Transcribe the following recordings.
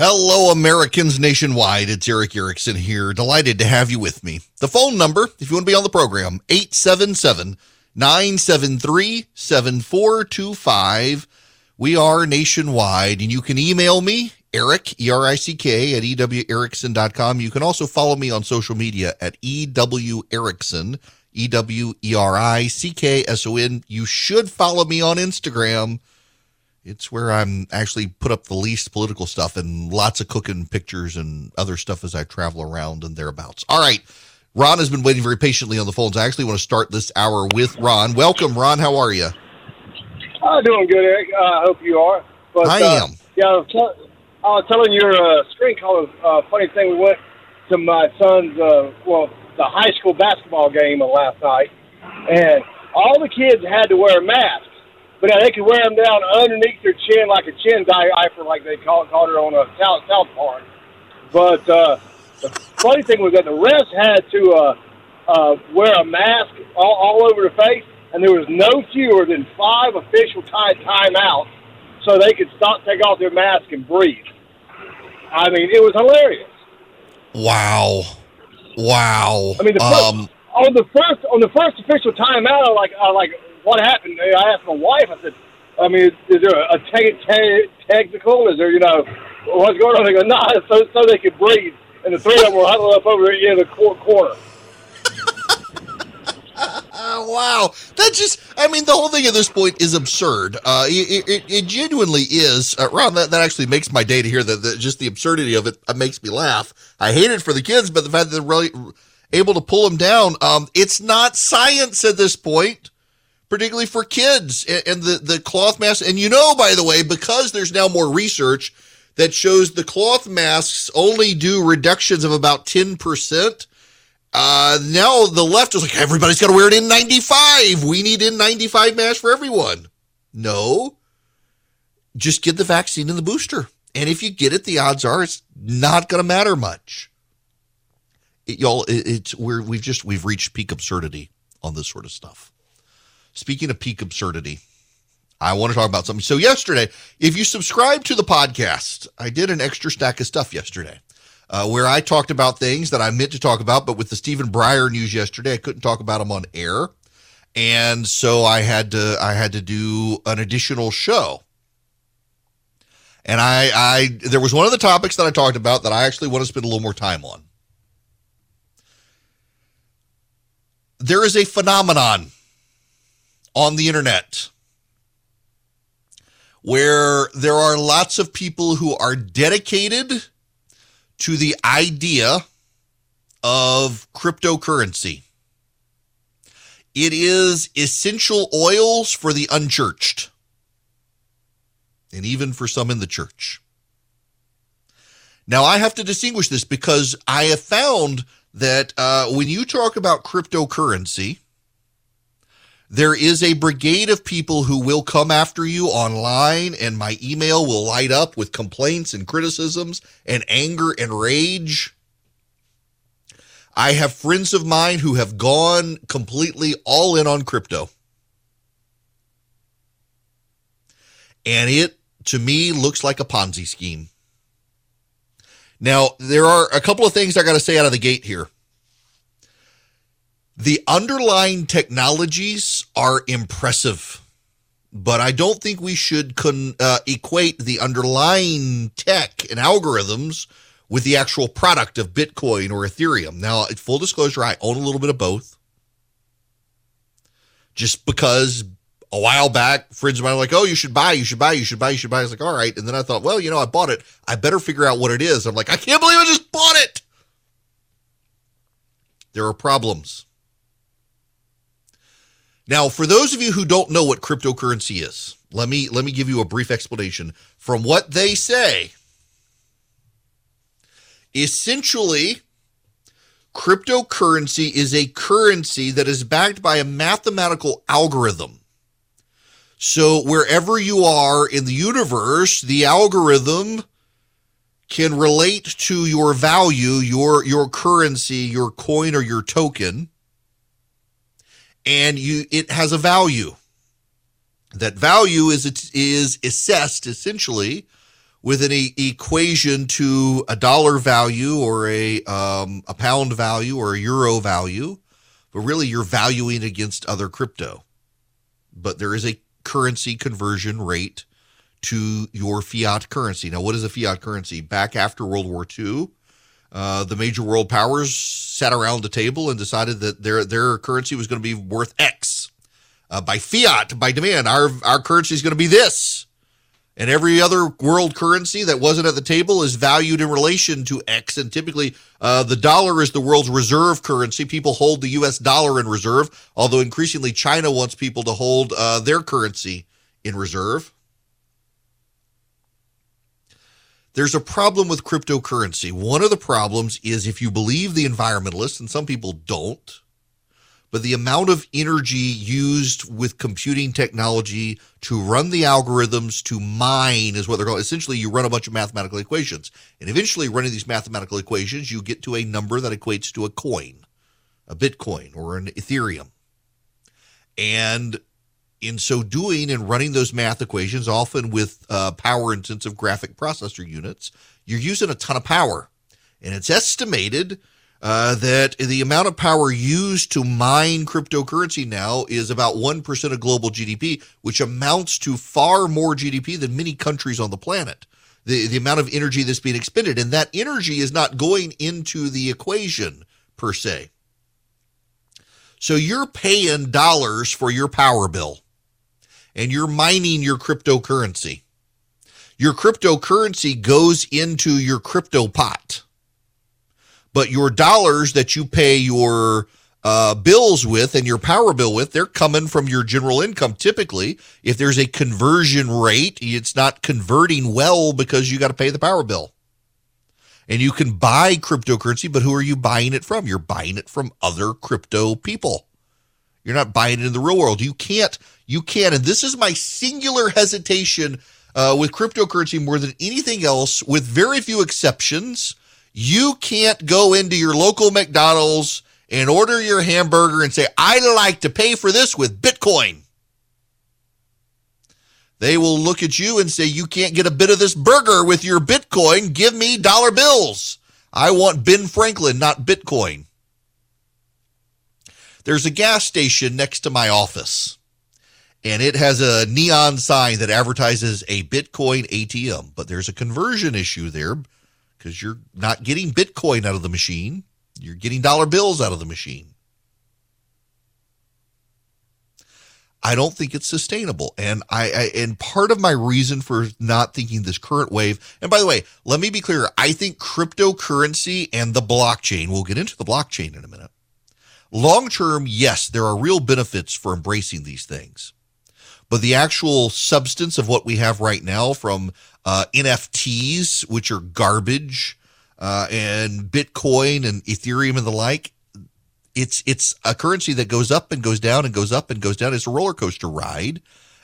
Hello, Americans nationwide. It's Erick Erickson here. Delighted to have you with me. The phone number, if you want to be on the program, 877 973 7425. We are nationwide, and you can email me, Erick, E R I C K, at EWErickson.com. You can also follow me on social media at EW Erickson, E W E R I C K S O N. You should follow me on Instagram. It's where I'm actually put up the least political stuff and lots of cooking pictures and other stuff as I travel around and thereabouts. All right. Ron has been waiting very patiently on the phones. I actually want to start this hour with Ron. Welcome, Ron. How are you? I'm doing good, Erick. Uh, I hope you are. But, I uh, am. Yeah, I was, I was telling your uh, screen caller uh, funny thing. We went to my son's, uh, well, the high school basketball game last night, and all the kids had to wear masks, but they could wear them down underneath their chin like a chin diaper, like they call, called it on a South, South Park. But uh, the funny thing was that the rest had to uh, uh, wear a mask all, all over their face, and there was no fewer than five official time timeouts so they could stop, take off their mask, and breathe. I mean, it was hilarious. Wow. Wow. I mean, the first, um, on the first on the first official timeout, I like I like what happened. I asked my wife. I said, I mean, is, there a te- te- technical? Is there you know what's going on? They go, nah, so so they could breathe. And the three of them were huddled up over in the cor- corner. Wow. That just, I mean, the whole thing at this point is absurd. Uh, it, it, it genuinely is. Uh, Ron, that, that actually makes my day to hear that, that just the absurdity of it uh, makes me laugh. I hate it for the kids, but the fact that they're really able to pull them down, um, it's not science at this point, particularly for kids and, and the, the cloth masks. And you know, by the way, because there's now more research that shows the cloth masks only do reductions of about 10%. Uh, now the left is like, everybody's got to wear an N95. We need N95 mask for everyone. No, just get the vaccine and the booster. And if you get it, the odds are it's not going to matter much. It, y'all, it, it's we're we've just we've reached peak absurdity on this sort of stuff. Speaking of peak absurdity, I want to talk about something. So yesterday, if you subscribe to the podcast, I did an extra stack of stuff yesterday uh, where I talked about things that I meant to talk about, but with the Stephen Breyer news yesterday, I couldn't talk about them on air, and so I had to I had to do an additional show. And I, I there was one of the topics that I talked about that I actually want to spend a little more time on. There is a phenomenon on the internet where there are lots of people who are dedicated to the idea of cryptocurrency. It is essential oils for the unchurched, and even for some in the church. Now, I have to distinguish this because I have found that uh, when you talk about cryptocurrency, there is a brigade of people who will come after you online, and my email will light up with complaints and criticisms and anger and rage. I have friends of mine who have gone completely all in on crypto. And it, to me, looks like a Ponzi scheme. Now, there are a couple of things I got to say out of the gate here. The underlying technologies are impressive, but I don't think we should con- uh, equate the underlying tech and algorithms with the actual product of Bitcoin or Ethereum. Now, full disclosure, I own a little bit of both. Just because a while back, friends of mine were like, oh, you should buy, you should buy, you should buy, you should buy. I was like, all right. And then I thought, well, you know, I bought it. I better figure out what it is. I'm like, I can't believe I just bought it. There are problems. Now, for those of you who don't know what cryptocurrency is, let me let me give you a brief explanation. From what they say, essentially cryptocurrency is a currency that is backed by a mathematical algorithm. So wherever you are in the universe, the algorithm can relate to your value, your your currency, your coin or your token and you it has a value. That value is is assessed essentially with an e- equation to a dollar value or a um, a pound value or a euro value, but really you're valuing against other crypto. But there is a currency conversion rate to your fiat currency. Now, what is a fiat currency? Back after World War II, uh, the major world powers sat around the table and decided that their their currency was going to be worth X. Uh, by fiat, by demand, our our currency is going to be this and every other world currency that wasn't at the table is valued in relation to X. And typically, uh, the dollar is the world's reserve currency. People hold the U.S. dollar in reserve, although increasingly China wants people to hold uh, their currency in reserve. There's a problem with cryptocurrency. One of the problems is if you believe the environmentalists, and some people don't, but the amount of energy used with computing technology to run the algorithms to mine is what they're called. Essentially, you run a bunch of mathematical equations. And eventually, running these mathematical equations, you get to a number that equates to a coin, a Bitcoin or an Ethereum. And in so doing and running those math equations, often with uh, power intensive graphic processor units, you're using a ton of power. And it's estimated uh, that the amount of power used to mine cryptocurrency now is about 1% of global GDP, which amounts to far more GDP than many countries on the planet. The, the amount of energy that's being expended, and that energy is not going into the equation per se. So you're paying dollars for your power bill and you're mining your cryptocurrency. Your cryptocurrency goes into your crypto pot but your dollars that you pay your uh, bills with and your power bill with, they're coming from your general income. Typically, if there's a conversion rate, it's not converting well because you got to pay the power bill. And you can buy cryptocurrency, but who are you buying it from? You're buying it from other crypto people. You're not buying it in the real world. You can't, you can't. And this is my singular hesitation uh, with cryptocurrency more than anything else, with very few exceptions you can't go into your local McDonald's and order your hamburger and say, I'd like to pay for this with Bitcoin. They will look at you and say, You can't get a bit of this burger with your Bitcoin. Give me dollar bills. I want Ben Franklin, not Bitcoin. There's a gas station next to my office, and it has a neon sign that advertises a Bitcoin ATM, but there's a conversion issue there because you're not getting Bitcoin out of the machine. You're getting dollar bills out of the machine. I don't think it's sustainable. And I, I, and part of my reason for not thinking this current wave, and by the way, let me be clear, I think cryptocurrency and the blockchain, we'll get into the blockchain in a minute. Long term, yes, there are real benefits for embracing these things. But the actual substance of what we have right now from uh, NFTs, which are garbage, uh, and Bitcoin and Ethereum and the like, it's it's a currency that goes up and goes down and goes up and goes down. It's a roller coaster ride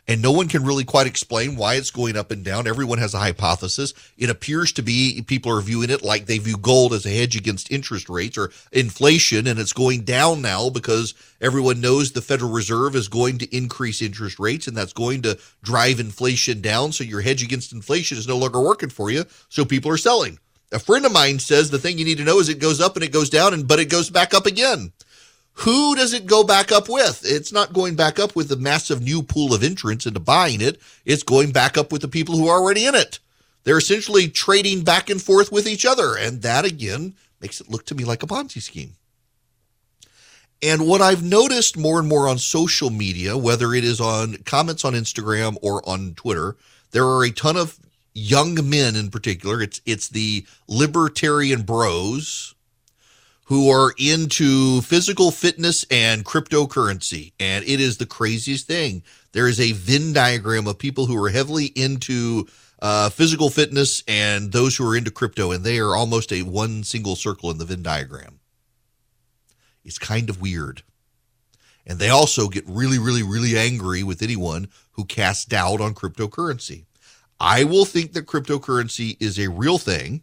and no one can really quite explain why it's going up and down. Everyone has a hypothesis. It appears to be people are viewing it like they view gold as a hedge against interest rates or inflation, and it's going down now because everyone knows the Federal Reserve is going to increase interest rates, and that's going to drive inflation down. So your hedge against inflation is no longer working for you. So people are selling. A friend of mine says the thing you need to know is it goes up and it goes down, and but it goes back up again. Who does it go back up with? It's not going back up with the massive new pool of entrants into buying it. It's going back up with the people who are already in it. They're essentially trading back and forth with each other. And that, again, makes it look to me like a Ponzi scheme. And what I've noticed more and more on social media, whether it is on comments on Instagram or on Twitter, there are a ton of young men in particular. It's it's the libertarian bros who are into physical fitness and cryptocurrency. And it is the craziest thing. There is a Venn diagram of people who are heavily into uh, physical fitness and those who are into crypto, and they are almost a one single circle in the Venn diagram. It's kind of weird. And they also get really, really, really angry with anyone who casts doubt on cryptocurrency. I will think that cryptocurrency is a real thing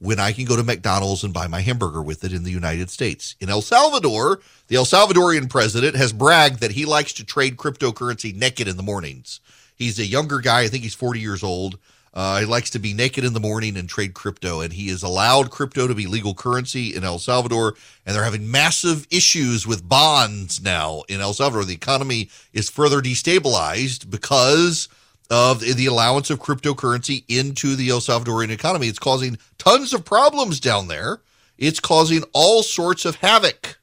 when I can go to McDonald's and buy my hamburger with it in the United States. In El Salvador, the El Salvadorian president has bragged that he likes to trade cryptocurrency naked in the mornings. He's a younger guy. I think he's 40 years old. Uh, he likes to be naked in the morning and trade crypto, and he has allowed crypto to be legal currency in El Salvador. And they're having massive issues with bonds now in El Salvador. The economy is further destabilized because of the allowance of cryptocurrency into the El Salvadorian economy. It's causing tons of problems down there. It's causing all sorts of havoc.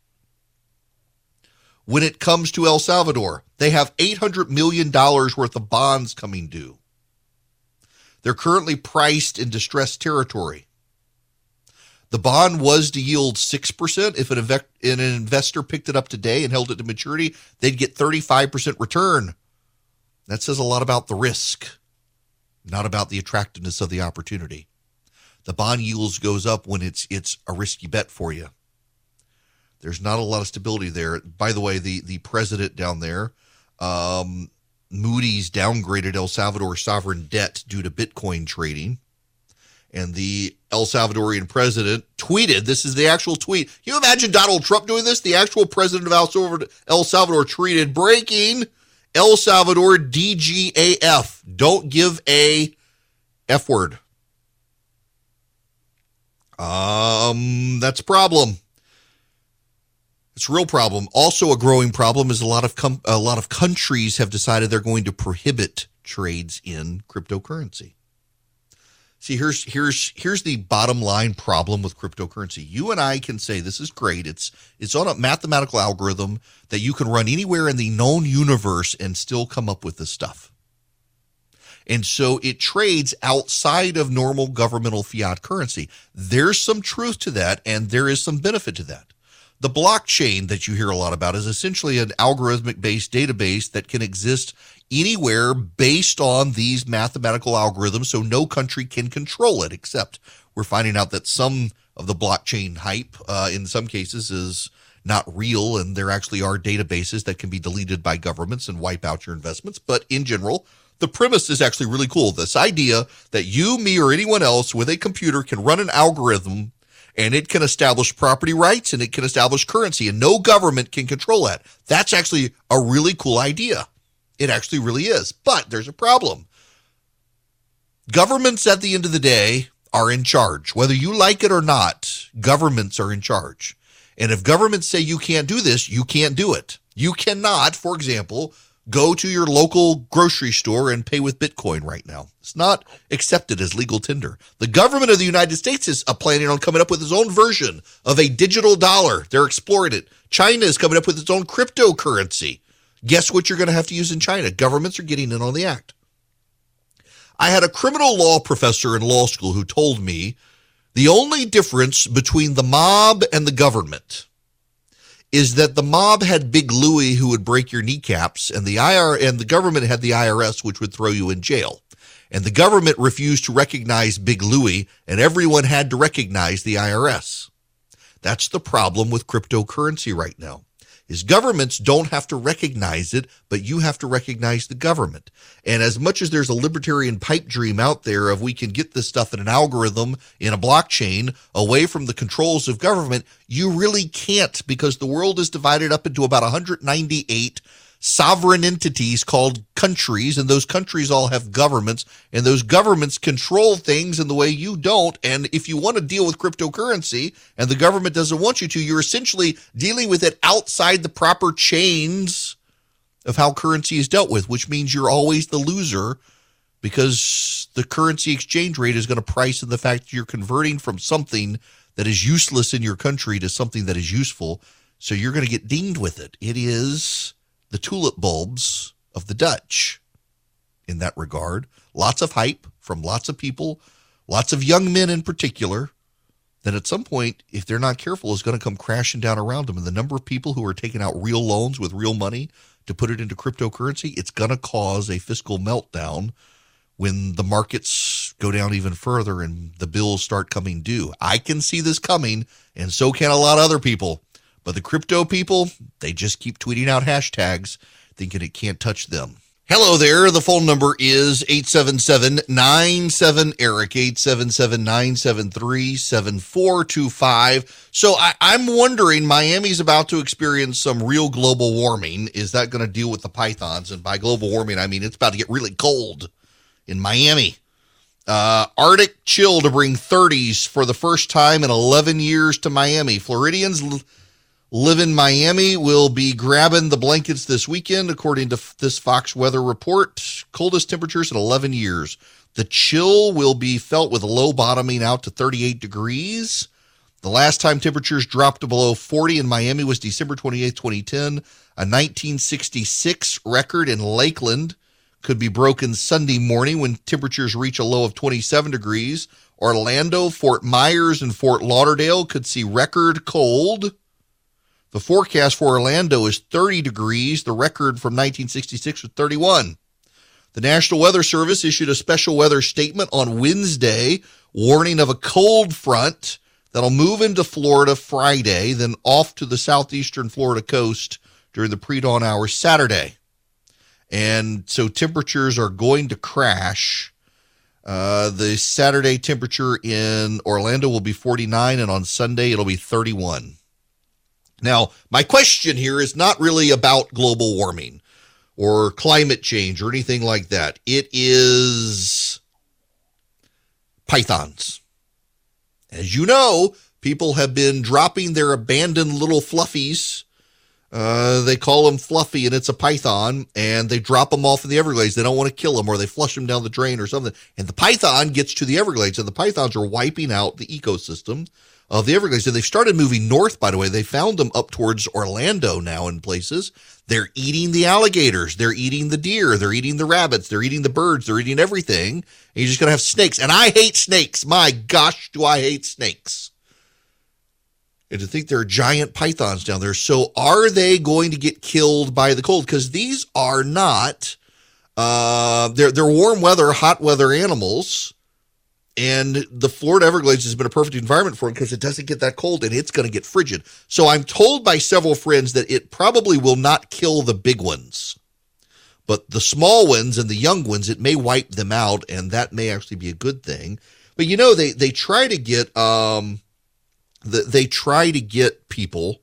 When it comes to El Salvador, they have $800 million worth of bonds coming due. They're currently priced in distressed territory. The bond was to yield 6%. If an, an investor picked it up today and held it to maturity, they'd get 35% return. That says a lot about the risk, not about the attractiveness of the opportunity. The bond yields goes up when it's it's a risky bet for you. There's not a lot of stability there. By the way, the the president down there, um, Moody's downgraded El Salvador sovereign debt due to Bitcoin trading. And the El Salvadorian president tweeted, this is the actual tweet. Can you imagine Donald Trump doing this? The actual president of El Salvador, El Salvador tweeted, breaking El Salvador DGAF. Don't give a F word. Um, that's a problem. It's a real problem. Also, a growing problem is a lot of com- a lot of countries have decided they're going to prohibit trades in cryptocurrency. See, here's here's here's the bottom line problem with cryptocurrency. You and I can say this is great. It's it's on a mathematical algorithm that you can run anywhere in the known universe and still come up with this stuff. And so it trades outside of normal governmental fiat currency. There's some truth to that and there is some benefit to that. The blockchain that you hear a lot about is essentially an algorithmic based database that can exist anywhere based on these mathematical algorithms, so no country can control it, except we're finding out that some of the blockchain hype uh, in some cases is not real, and there actually are databases that can be deleted by governments and wipe out your investments. But in general, the premise is actually really cool. This idea that you, me, or anyone else with a computer can run an algorithm and it can establish property rights and it can establish currency and no government can control that. That's actually a really cool idea. It actually really is. But there's a problem. Governments at the end of the day are in charge. Whether you like it or not, governments are in charge. And if governments say you can't do this, you can't do it. You cannot, for example, go to your local grocery store and pay with Bitcoin right now. It's not accepted as legal tender. The government of the United States is uh, planning on coming up with its own version of a digital dollar. They're exploring it. China is coming up with its own cryptocurrency. Guess what you're going to have to use in China? Governments are getting in on the act. I had a criminal law professor in law school who told me the only difference between the mob and the government is that the mob had Big Louie who would break your kneecaps, and the IR and the government had the IRS, which would throw you in jail. And the government refused to recognize Big Louie, and everyone had to recognize the IRS. That's the problem with cryptocurrency right now is governments don't have to recognize it, but you have to recognize the government. And as much as there's a libertarian pipe dream out there of we can get this stuff in an algorithm in a blockchain away from the controls of government, you really can't because the world is divided up into about 198 sovereign entities called countries, and those countries all have governments, and those governments control things in the way you don't. And if you want to deal with cryptocurrency and the government doesn't want you to, you're essentially dealing with it outside the proper chains of how currency is dealt with, which means you're always the loser because the currency exchange rate is going to price in the fact that you're converting from something that is useless in your country to something that is useful. So you're going to get dinged with it. It is the tulip bulbs of the Dutch in that regard. Lots of hype from lots of people, lots of young men in particular, that at some point, if they're not careful, is going to come crashing down around them. And the number of people who are taking out real loans with real money to put it into cryptocurrency, it's going to cause a fiscal meltdown when the markets go down even further and the bills start coming due. I can see this coming, and so can a lot of other people. But the crypto people, they just keep tweeting out hashtags thinking it can't touch them. Hello there. The phone number is 877-97-ERIC, 877-973-7425. So I, I'm wondering, Miami's about to experience some real global warming. Is that going to deal with the pythons? And by global warming, I mean it's about to get really cold in Miami. Uh, Arctic chill to bring 30s for the first time in 11 years to Miami. Floridians l- live in Miami will be grabbing the blankets this weekend, according to this Fox weather report. Coldest temperatures in 11 years. The chill will be felt with a low bottoming out to 38 degrees. The last time temperatures dropped below 40 in Miami was December 28, 2010. A 1966 record in Lakeland could be broken Sunday morning when temperatures reach a low of 27 degrees. Orlando, Fort Myers, and Fort Lauderdale could see record cold. The forecast for Orlando is 30 degrees. The record from 1966 was 31. The National Weather Service issued a special weather statement on Wednesday warning of a cold front that'll move into Florida Friday, then off to the southeastern Florida coast during the pre dawn hours Saturday. And so temperatures are going to crash. Uh, the Saturday temperature in Orlando will be 49, and on Sunday it'll be 31. Now, my question here is not really about global warming or climate change or anything like that. It is pythons. As you know, people have been dropping their abandoned little fluffies. Uh, they call them fluffy and it's a python and they drop them off in the Everglades. They don't want to kill them or they flush them down the drain or something. And the python gets to the Everglades and the pythons are wiping out the ecosystem of the Everglades. And they've started moving north, by the way. They found them up towards Orlando now in places. They're eating the alligators. They're eating the deer. They're eating the rabbits. They're eating the birds. They're eating everything. And you're just going to have snakes. And I hate snakes. My gosh, do I hate snakes. And to think there are giant pythons down there. So are they going to get killed by the cold? Because these are not, uh, they're, they're warm weather, hot weather animals. And the Florida Everglades has been a perfect environment for it because it doesn't get that cold and it's going to get frigid. So I'm told by several friends that it probably will not kill the big ones, but the small ones and the young ones, it may wipe them out, and that may actually be a good thing. But you know, they they try to get um, the, they try to get people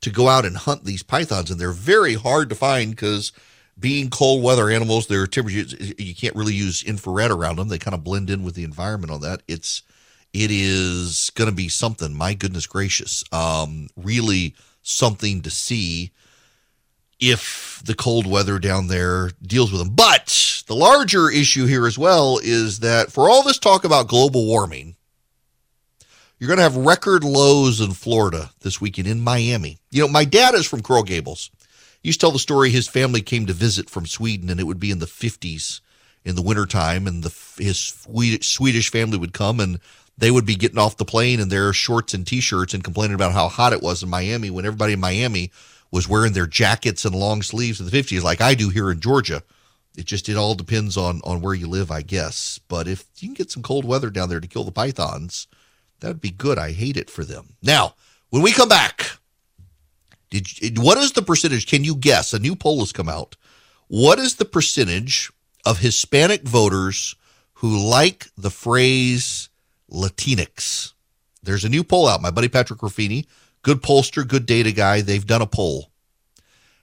to go out and hunt these pythons, and they're very hard to find because being cold weather animals, their temperatures you can't really use infrared around them. They kind of blend in with the environment on that. It's it is going to be something. My goodness gracious, um, really something to see if the cold weather down there deals with them. But the larger issue here as well is that for all this talk about global warming, you're going to have record lows in Florida this weekend in Miami. You know, my dad is from Coral Gables. Used to tell the story his family came to visit from Sweden, and it would be in the 50s in the wintertime, and the, his Swedish family would come and they would be getting off the plane in their shorts and t-shirts and complaining about how hot it was in Miami when everybody in Miami was wearing their jackets and long sleeves in the 50s like I do here in Georgia. It just it all depends on on where you live, I guess. But if you can get some cold weather down there to kill the pythons, that would be good. I hate it for them. Now, when we come back, did what is the percentage? Can you guess? A new poll has come out. What is the percentage of Hispanic voters who like the phrase Latinx? There's a new poll out. My buddy Patrick Ruffini, good pollster, good data guy. They've done a poll.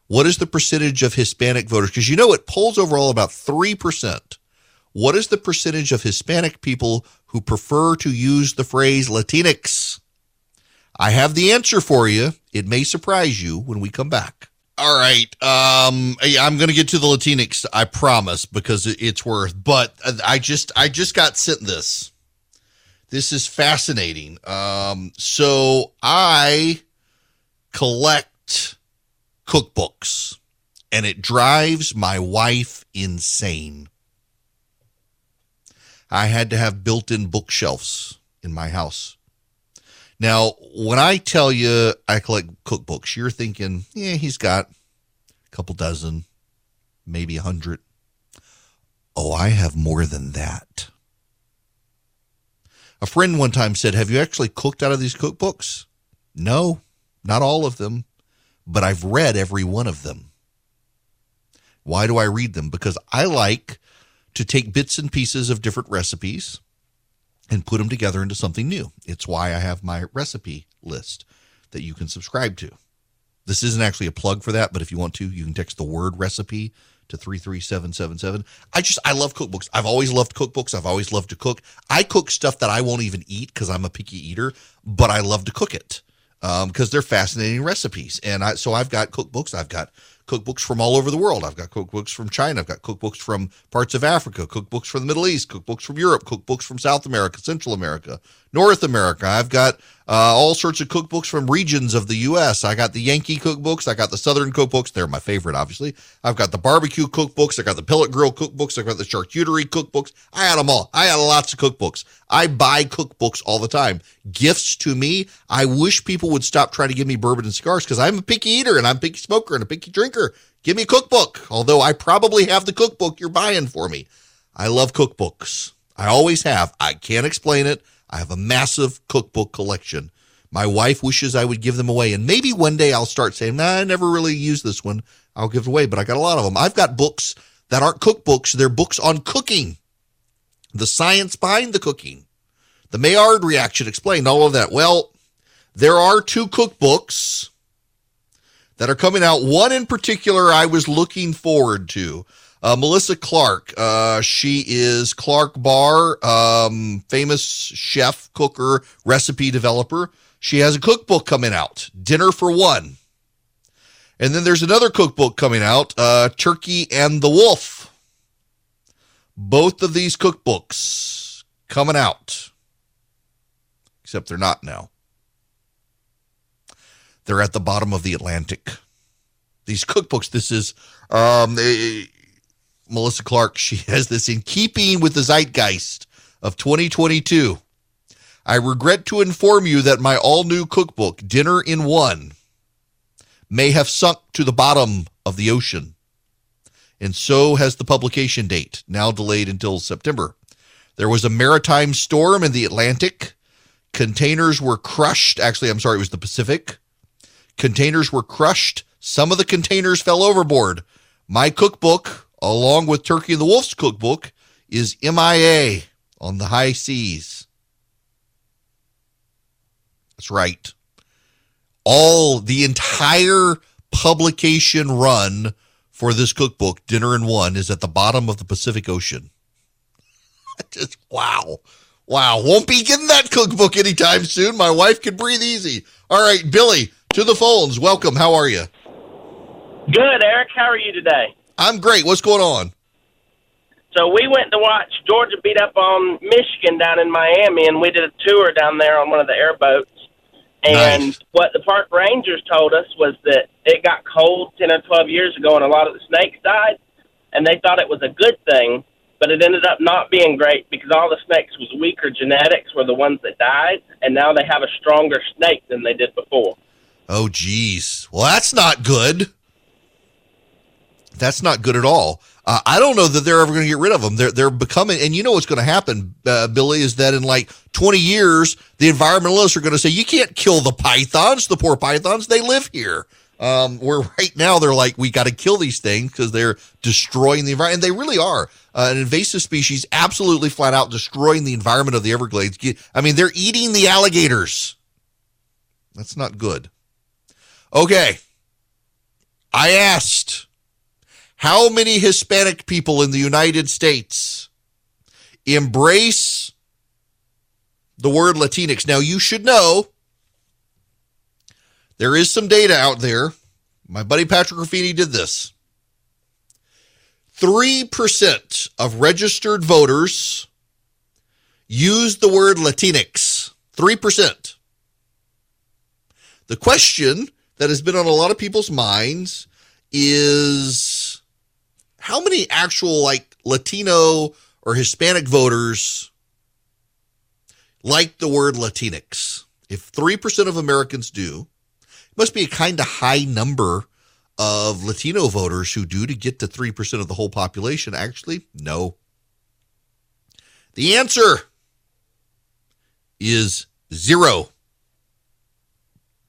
What is the percentage of Hispanic voters? Because you know it polls overall about 3%. What is the percentage of Hispanic people who prefer to use the phrase Latinx? I have the answer for you. It may surprise you when we come back. All right. Um, I'm going to get to the Latinx, I promise, because it's worth. But I just, I just got sent this. This is fascinating. Um, so I collect cookbooks, and it drives my wife insane. I had to have built-in bookshelves in my house now, when I tell you I collect cookbooks, you're thinking, yeah, he's got a couple dozen, maybe a hundred. Oh, I have more than that. A friend one time said, Have you actually cooked out of these cookbooks? No, not all of them, but I've read every one of them. Why do I read them? Because I like to take bits and pieces of different recipes and put them together into something new. It's why I have my recipe list that you can subscribe to. This isn't actually a plug for that, but if you want to, you can text the word recipe to to 33777. I just, I love cookbooks. I've always loved cookbooks. I've always loved to cook. I cook stuff that I won't even eat because I'm a picky eater, but I love to cook it because um, they're fascinating recipes. And I, so I've got cookbooks. I've got cookbooks from all over the world. I've got cookbooks from China. I've got cookbooks from parts of Africa, cookbooks from the Middle East, cookbooks from Europe, cookbooks from South America, Central America, North America. I've got uh, all sorts of cookbooks from regions of the U.S. I got the Yankee cookbooks. I got the Southern cookbooks. They're my favorite, obviously. I've got the barbecue cookbooks. I got the pellet grill cookbooks. I got the charcuterie cookbooks. I had them all. I had lots of cookbooks. I buy cookbooks all the time. Gifts to me. I wish people would stop trying to give me bourbon and cigars because I'm a picky eater and I'm a picky smoker and a picky drinker. Give me a cookbook, although I probably have the cookbook you're buying for me. I love cookbooks. I always have. I can't explain it. I have a massive cookbook collection. My wife wishes I would give them away. And maybe one day I'll start saying, nah, I never really used this one. I'll give it away, but I got a lot of them. I've got books that aren't cookbooks. They're books on cooking, the science behind the cooking, the Maillard reaction explained, all of that. Well, there are two cookbooks that are coming out. One in particular I was looking forward to. Uh, Melissa Clark. Uh, she is Clark Bar, um, famous chef, cooker, recipe developer. She has a cookbook coming out, Dinner for One. And then there's another cookbook coming out, uh, Turkey and the Wolf. Both of these cookbooks coming out, except they're not now. They're at the bottom of the Atlantic. These cookbooks, this is um, Melissa Clark, she has this in keeping with the zeitgeist of 2022. I regret to inform you that my all new cookbook, Dinner in One, may have sunk to the bottom of the ocean. And so has the publication date, now delayed until September. There was a maritime storm in the Atlantic. Containers were crushed. Actually, I'm sorry, it was the Pacific. Containers were crushed. Some of the containers fell overboard. My cookbook, along with Turkey and the Wolf's cookbook, is MIA on the high seas. That's right. All the entire publication run for this cookbook, Dinner in One, is at the bottom of the Pacific Ocean. Just wow. Wow. Won't be getting that cookbook anytime soon. My wife can breathe easy. All right, Billy, to the phones. Welcome. How are you? Good, Erick. How are you today? I'm great. What's going on? So we went to watch Georgia beat up on Michigan down in Miami, and we did a tour down there on one of the airboats. And Nice. what the park rangers told us was that it got cold 10 or 12 years ago, and a lot of the snakes died, and they thought it was a good thing, but it ended up not being great because all the snakes with weaker genetics were the ones that died, and now they have a stronger snake than they did before. Oh, geez. Well, that's not good. That's not good at all. Uh, I don't know that they're ever going to get rid of them. They're they're becoming, and you know what's going to happen, uh, Billy, is that in like 20 years, the environmentalists are going to say you can't kill the pythons, the poor pythons. They live here. Um, where right now they're like we got to kill these things because they're destroying the environment, and they really are. Uh, an invasive species, absolutely flat out destroying the environment of the Everglades. I mean, they're eating the alligators. That's not good. Okay. I asked how many Hispanic people in the United States embrace the word Latinx. Now, you should know there is some data out there. My buddy Patrick Ruffini did this. 3% of registered voters use the word Latinx. 3%. The question that has been on a lot of people's minds is how many actual like Latino or Hispanic voters like the word Latinx? If 3% of Americans do, it must be a kind of high number of Latino voters who do to get to 3% of the whole population. Actually, no. The answer is zero.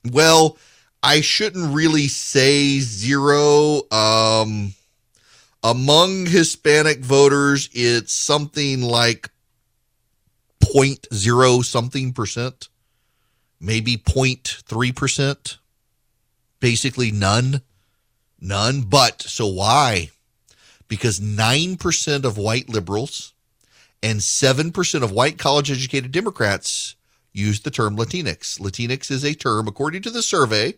Well, I shouldn't really say zero. Um, among Hispanic voters, it's something like 0.0 something percent, maybe 0.3 percent. Basically, none. None. But so why? because 9% of white liberals and 7% of white college educated Democrats use the term Latinx. Latinx is a term, according to the survey,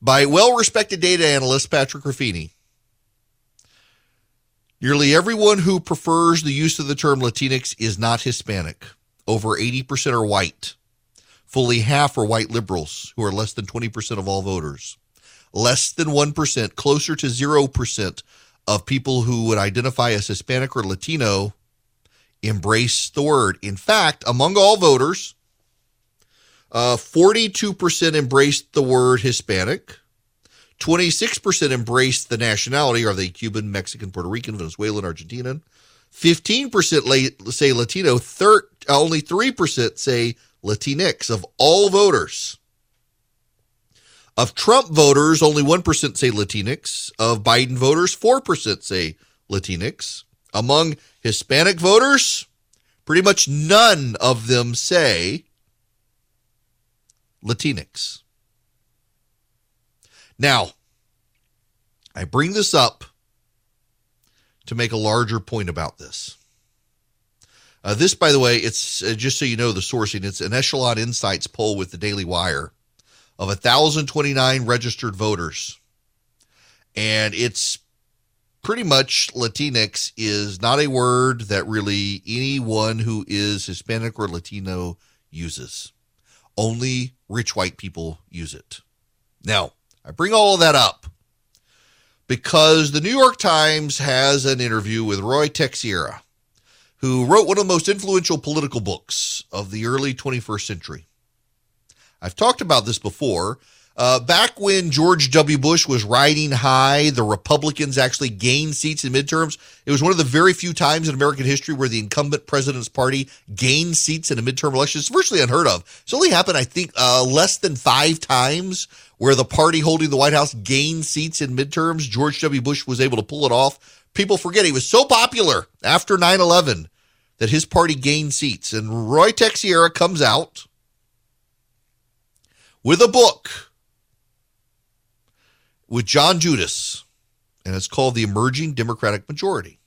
by well respected data analyst Patrick Ruffini. Nearly everyone who prefers the use of the term Latinx is not Hispanic. Over 80% are white. Fully half are white liberals, who are less than 20% of all voters. Less than 1%, closer to 0% of people who would identify as Hispanic or Latino embrace the word. In fact, among all voters, uh, 42% embraced the word Hispanic. 26% embraced the nationality. Are they Cuban, Mexican, Puerto Rican, Venezuelan, Argentinian? 15% say Latino. Thir- uh, only 3% say Latinx of all voters. Of Trump voters, only 1% say Latinx. Of Biden voters, 4% say Latinx. Among Hispanic voters, pretty much none of them say Latinx. Now, I bring this up to make a larger point about this. Uh, this, by the way, it's uh, just so you know the sourcing. It's an Echelon Insights poll with the Daily Wire of 1,029 registered voters, and it's pretty much Latinx is not a word that really anyone who is Hispanic or Latino uses. Only rich white people use it. Now, I bring all of that up because the New York Times has an interview with Ruy Teixeira, who wrote one of the most influential political books of the early 21st century. I've talked about this before. Uh, back when George W. Bush was riding high, the Republicans actually gained seats in midterms. It was one of the very few times in American history where the incumbent president's party gained seats in a midterm election. It's virtually unheard of. It's only happened, I think, uh, less than five times where the party holding the White House gained seats in midterms. George W. Bush was able to pull it off. People forget he was so popular after 9 11 that his party gained seats. And Ruy Teixeira comes out with a book with John Judis, and it's called The Emerging Democratic Majority.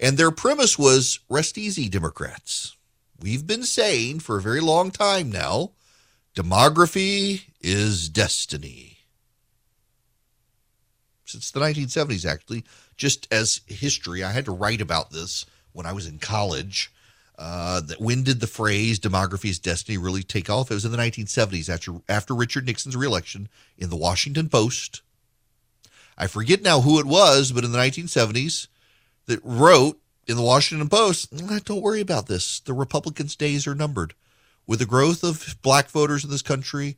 And their premise was rest easy, Democrats. We've been saying for a very long time now demography is destiny. Since the 1970s, actually, just as history, I had to write about this when I was in college. Uh, when did the phrase demography is destiny really take off? It was in the 1970s after, after Richard Nixon's reelection in the Washington Post. I forget now who it was, but in the 1970s, that wrote in the Washington Post, don't worry about this. The Republicans' days are numbered. With the growth of black voters in this country,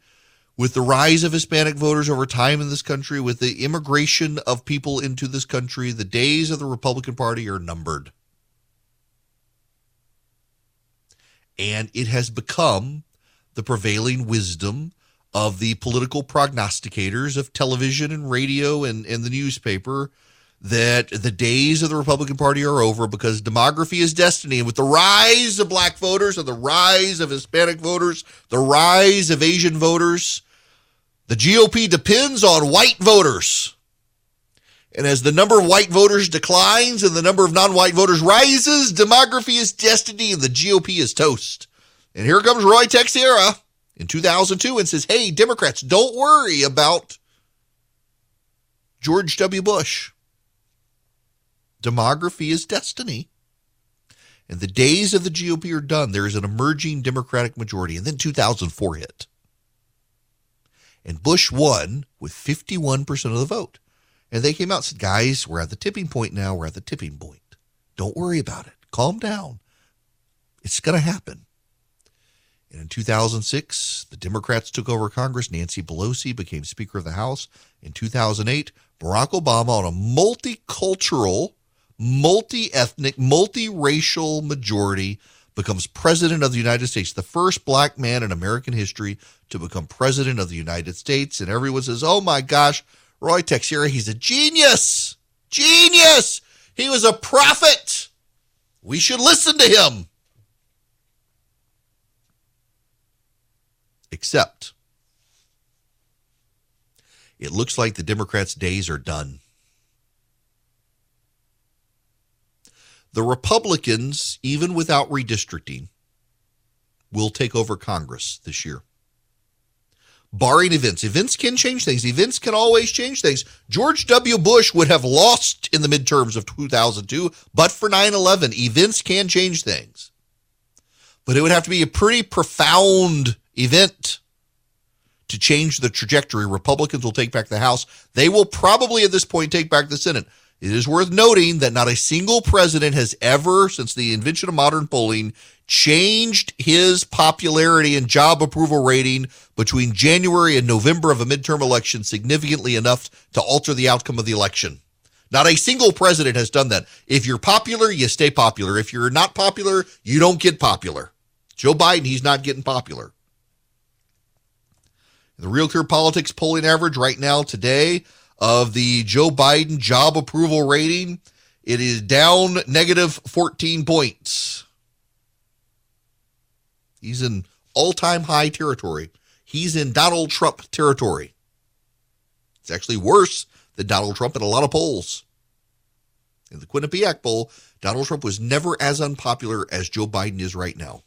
with the rise of Hispanic voters over time in this country, with the immigration of people into this country, the days of the Republican Party are numbered. And it has become the prevailing wisdom of the political prognosticators of television and radio and, and the newspaper that the days of the Republican Party are over because demography is destiny. And with the rise of black voters and the rise of Hispanic voters, the rise of Asian voters, the GOP depends on white voters. And as the number of white voters declines and the number of non white voters rises, demography is destiny and the GOP is toast. And here comes Ruy Teixeira in 2002 and says, hey, Democrats, don't worry about George W. Bush. Demography is destiny. And the days of the GOP are done. There is an emerging Democratic majority. And then 2004 hit. And Bush won with 51% of the vote. And they came out and said, guys, we're at the tipping point now. We're at the tipping point. Don't worry about it. Calm down. It's going to happen. And in 2006, the Democrats took over Congress. Nancy Pelosi became Speaker of the House. In 2008, Barack Obama, on a multicultural, multi ethnic, multiracial majority, becomes President of the United States, the first black man in American history to become President of the United States. And everyone says, oh my gosh, Ruy Teixeira, he's a genius. Genius. He was a prophet. We should listen to him. Except it looks like the Democrats' days are done. the Republicans, even without redistricting, will take over Congress this year. Barring events. Events can change things. Events can always change things. George W. Bush would have lost in the midterms of 2002, but for 9 11, events can change things. But it would have to be a pretty profound event to change the trajectory. Republicans will take back the House. They will probably at this point take back the Senate. It is worth noting that not a single president has ever, since the invention of modern polling, changed his popularity and job approval rating between January and November of a midterm election significantly enough to alter the outcome of the election. Not a single president has done that. If you're popular, you stay popular. If you're not popular, you don't get popular. Joe Biden, he's not getting popular. The Real Clear Politics polling average right now today of the Joe Biden job approval rating, it is down negative 14 points. He's in all-time high territory. He's in Donald Trump territory. It's actually worse than Donald Trump in a lot of polls. In the Quinnipiac poll, Donald Trump was never as unpopular as Joe Biden is right now.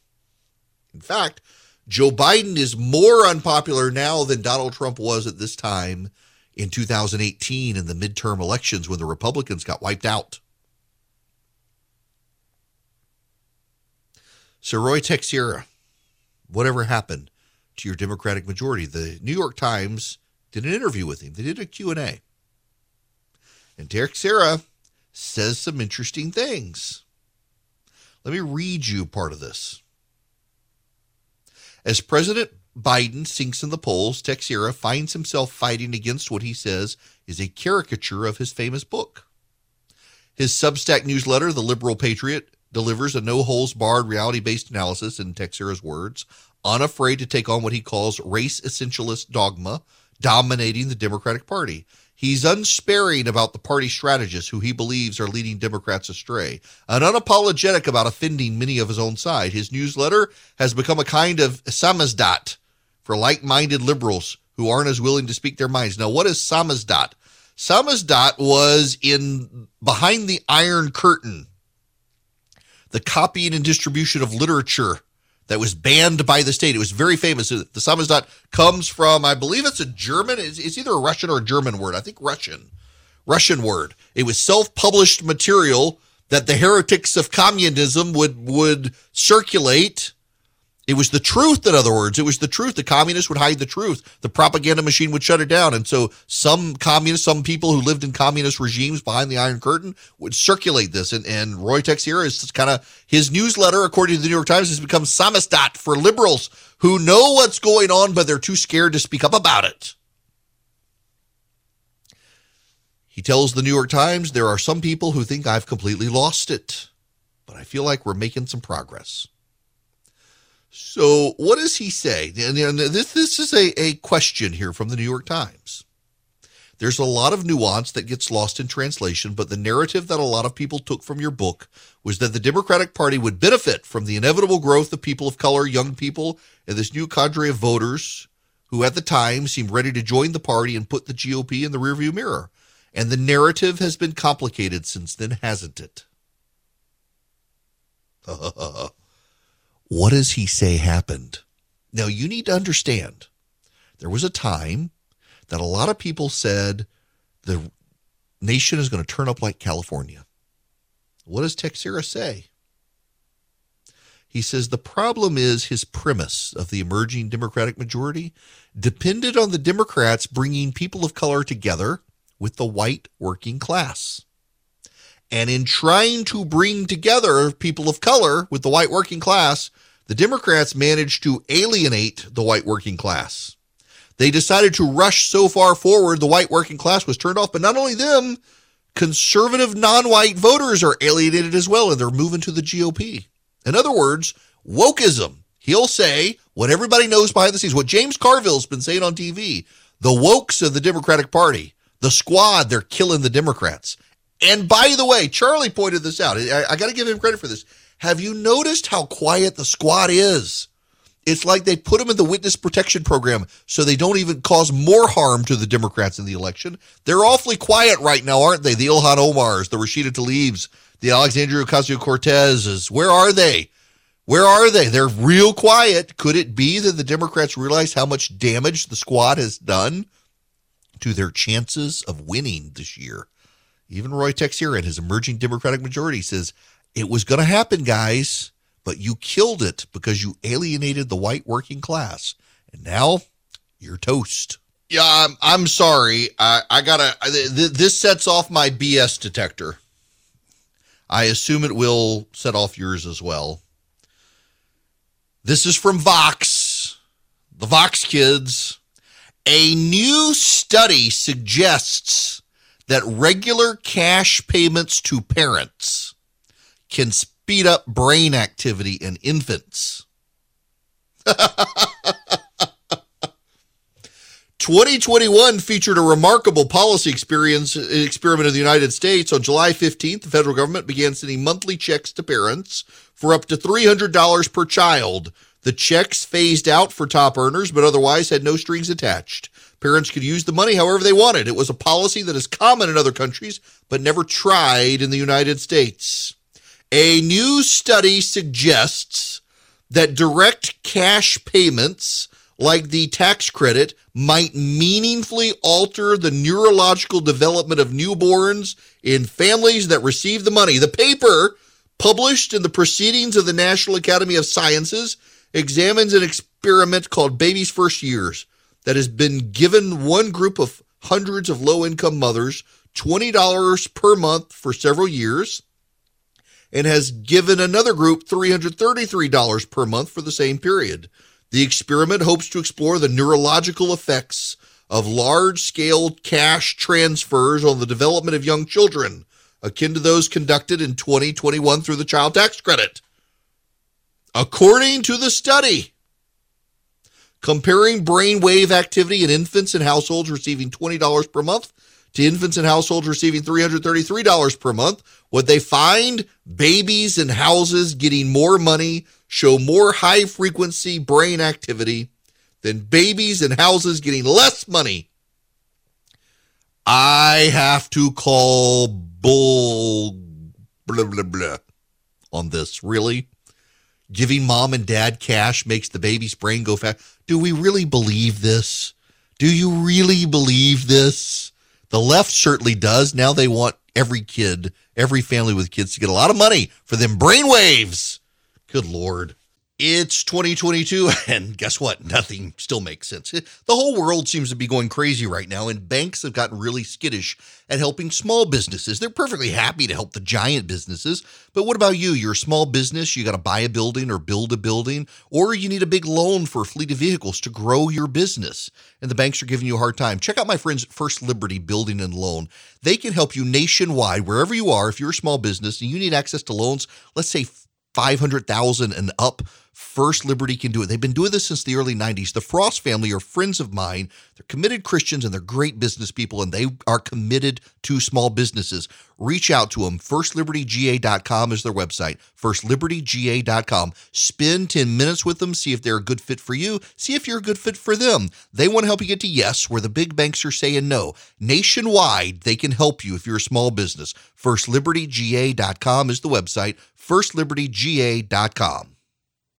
In fact, Joe Biden is more unpopular now than Donald Trump was at this time in 2018 in the midterm elections when the Republicans got wiped out. So Ruy Teixeira, whatever happened to your Democratic majority? The New York Times did an interview with him. They did a Q&A. And Teixeira says some interesting things. Let me read you part of this. As President Biden sinks in the polls, Teixeira finds himself fighting against what he says is a caricature of his famous book. His Substack newsletter, The Liberal Patriot, delivers a no holes barred reality based analysis, in Teixeira's words, unafraid to take on what he calls race essentialist dogma dominating the Democratic Party. He's unsparing about the party strategists who he believes are leading Democrats astray, and unapologetic about offending many of his own side. His newsletter has become a kind of samizdat for like minded liberals who aren't as willing to speak their minds. Now, what is samizdat? Samizdat was in behind the Iron Curtain, the copying and distribution of literature that was banned by the state. It was very famous. The Samizdat comes from, I believe it's a German, it's, it's either a Russian or a German word. I think Russian. Russian word. It was self-published material that the heretics of communism would would circulate it was the truth, in other words. It was the truth. The communists would hide the truth. The propaganda machine would shut it down. And so some communists, some people who lived in communist regimes behind the Iron Curtain would circulate this. And, and Ruy Teixeira is kind of his newsletter, according to the New York Times, has become samizdat for liberals who know what's going on, but they're too scared to speak up about it. He tells the New York Times there are some people who think I've completely lost it, but I feel like we're making some progress. So, what does he say? And this, this is a, a question here from the New York Times. There's a lot of nuance that gets lost in translation, but the narrative that a lot of people took from your book was that the Democratic Party would benefit from the inevitable growth of people of color, young people, and this new cadre of voters who at the time seemed ready to join the party and put the GOP in the rearview mirror. And the narrative has been complicated since then, hasn't it? What does he say happened? Now, you need to understand there was a time that a lot of people said the nation is going to turn up like California. What does Teixeira say? He says the problem is his premise of the emerging Democratic majority depended on the Democrats bringing people of color together with the white working class. And in trying to bring together people of color with the white working class, the Democrats managed to alienate the white working class. They decided to rush so far forward, the white working class was turned off. But not only them, conservative non white voters are alienated as well, and they're moving to the GOP. In other words, wokeism. He'll say what everybody knows behind the scenes, what James Carville's been saying on TV. The wokes of the Democratic Party, the squad, they're killing the Democrats. And by the way, Charlie pointed this out. I, I got to give him credit for this. Have you noticed how quiet the squad is? It's like they put them in the witness protection program so they don't even cause more harm to the Democrats in the election. They're awfully quiet right now, aren't they? The Ilhan Omars, the Rashida Tlaibs. The Alexandria Ocasio Cortezes, where are they? Where are they? They're real quiet. Could it be that the Democrats realize how much damage the squad has done to their chances of winning this year? Even Ruy Teixeira, his emerging Democratic majority, says it was going to happen, guys, but you killed it because you alienated the white working class. And now you're toast. Yeah, I'm, I'm sorry. I, I gotta. Th- this sets off my BS detector. I assume it will set off yours as well. This is from Vox, the Vox kids. A new study suggests that regular cash payments to parents can speed up brain activity in infants. 2021 featured a remarkable policy experience experiment in the United States. On July 15th, the federal government began sending monthly checks to parents for up to $300 per child. The checks phased out for top earners, but otherwise had no strings attached. Parents could use the money however they wanted. It was a policy that is common in other countries, but never tried in the United States. A new study suggests that direct cash payments like the tax credit might meaningfully alter the neurological development of newborns in families that receive the money. The paper, published in the Proceedings of the National Academy of Sciences, examines an experiment called Baby's First Years that has been given one group of hundreds of low income mothers $20 per month for several years and has given another group $333 per month for the same period. The experiment hopes to explore the neurological effects of large scale cash transfers on the development of young children, akin to those conducted in 2021 through the child tax credit. According to the study, comparing brainwave activity in infants and households receiving $20 per month to infants and households receiving $333 per month, what they find babies and houses getting more money show more high frequency brain activity than babies and houses getting less money. I have to call bull blah blah blah on this. Really? Giving mom and dad cash makes the baby's brain go fast. Do we really believe this? Do you really believe this? The left certainly does. Now they want every kid, every family with kids to get a lot of money for them brainwaves. Good Lord. It's 2022, and guess what? Nothing still makes sense. The whole world seems to be going crazy right now, and banks have gotten really skittish at helping small businesses. They're perfectly happy to help the giant businesses, but what about you? You're a small business, you got to buy a building or build a building, or you need a big loan for a fleet of vehicles to grow your business, and the banks are giving you a hard time. Check out my friends First Liberty Building and Loan. They can help you nationwide, wherever you are. If you're a small business and you need access to loans, let's say 500,000 and up First Liberty can do it. They've been doing this since the early 90s. The Frost family are friends of mine. They're committed Christians and they're great business people and they are committed to small businesses. Reach out to them. FirstLibertyGA.com is their website. FirstLibertyGA.com. Spend 10 minutes with them. See if they're a good fit for you. See if you're a good fit for them. They want to help you get to yes, where the big banks are saying no. Nationwide, they can help you if you're a small business. FirstLibertyGA.com is the website. FirstLibertyGA.com.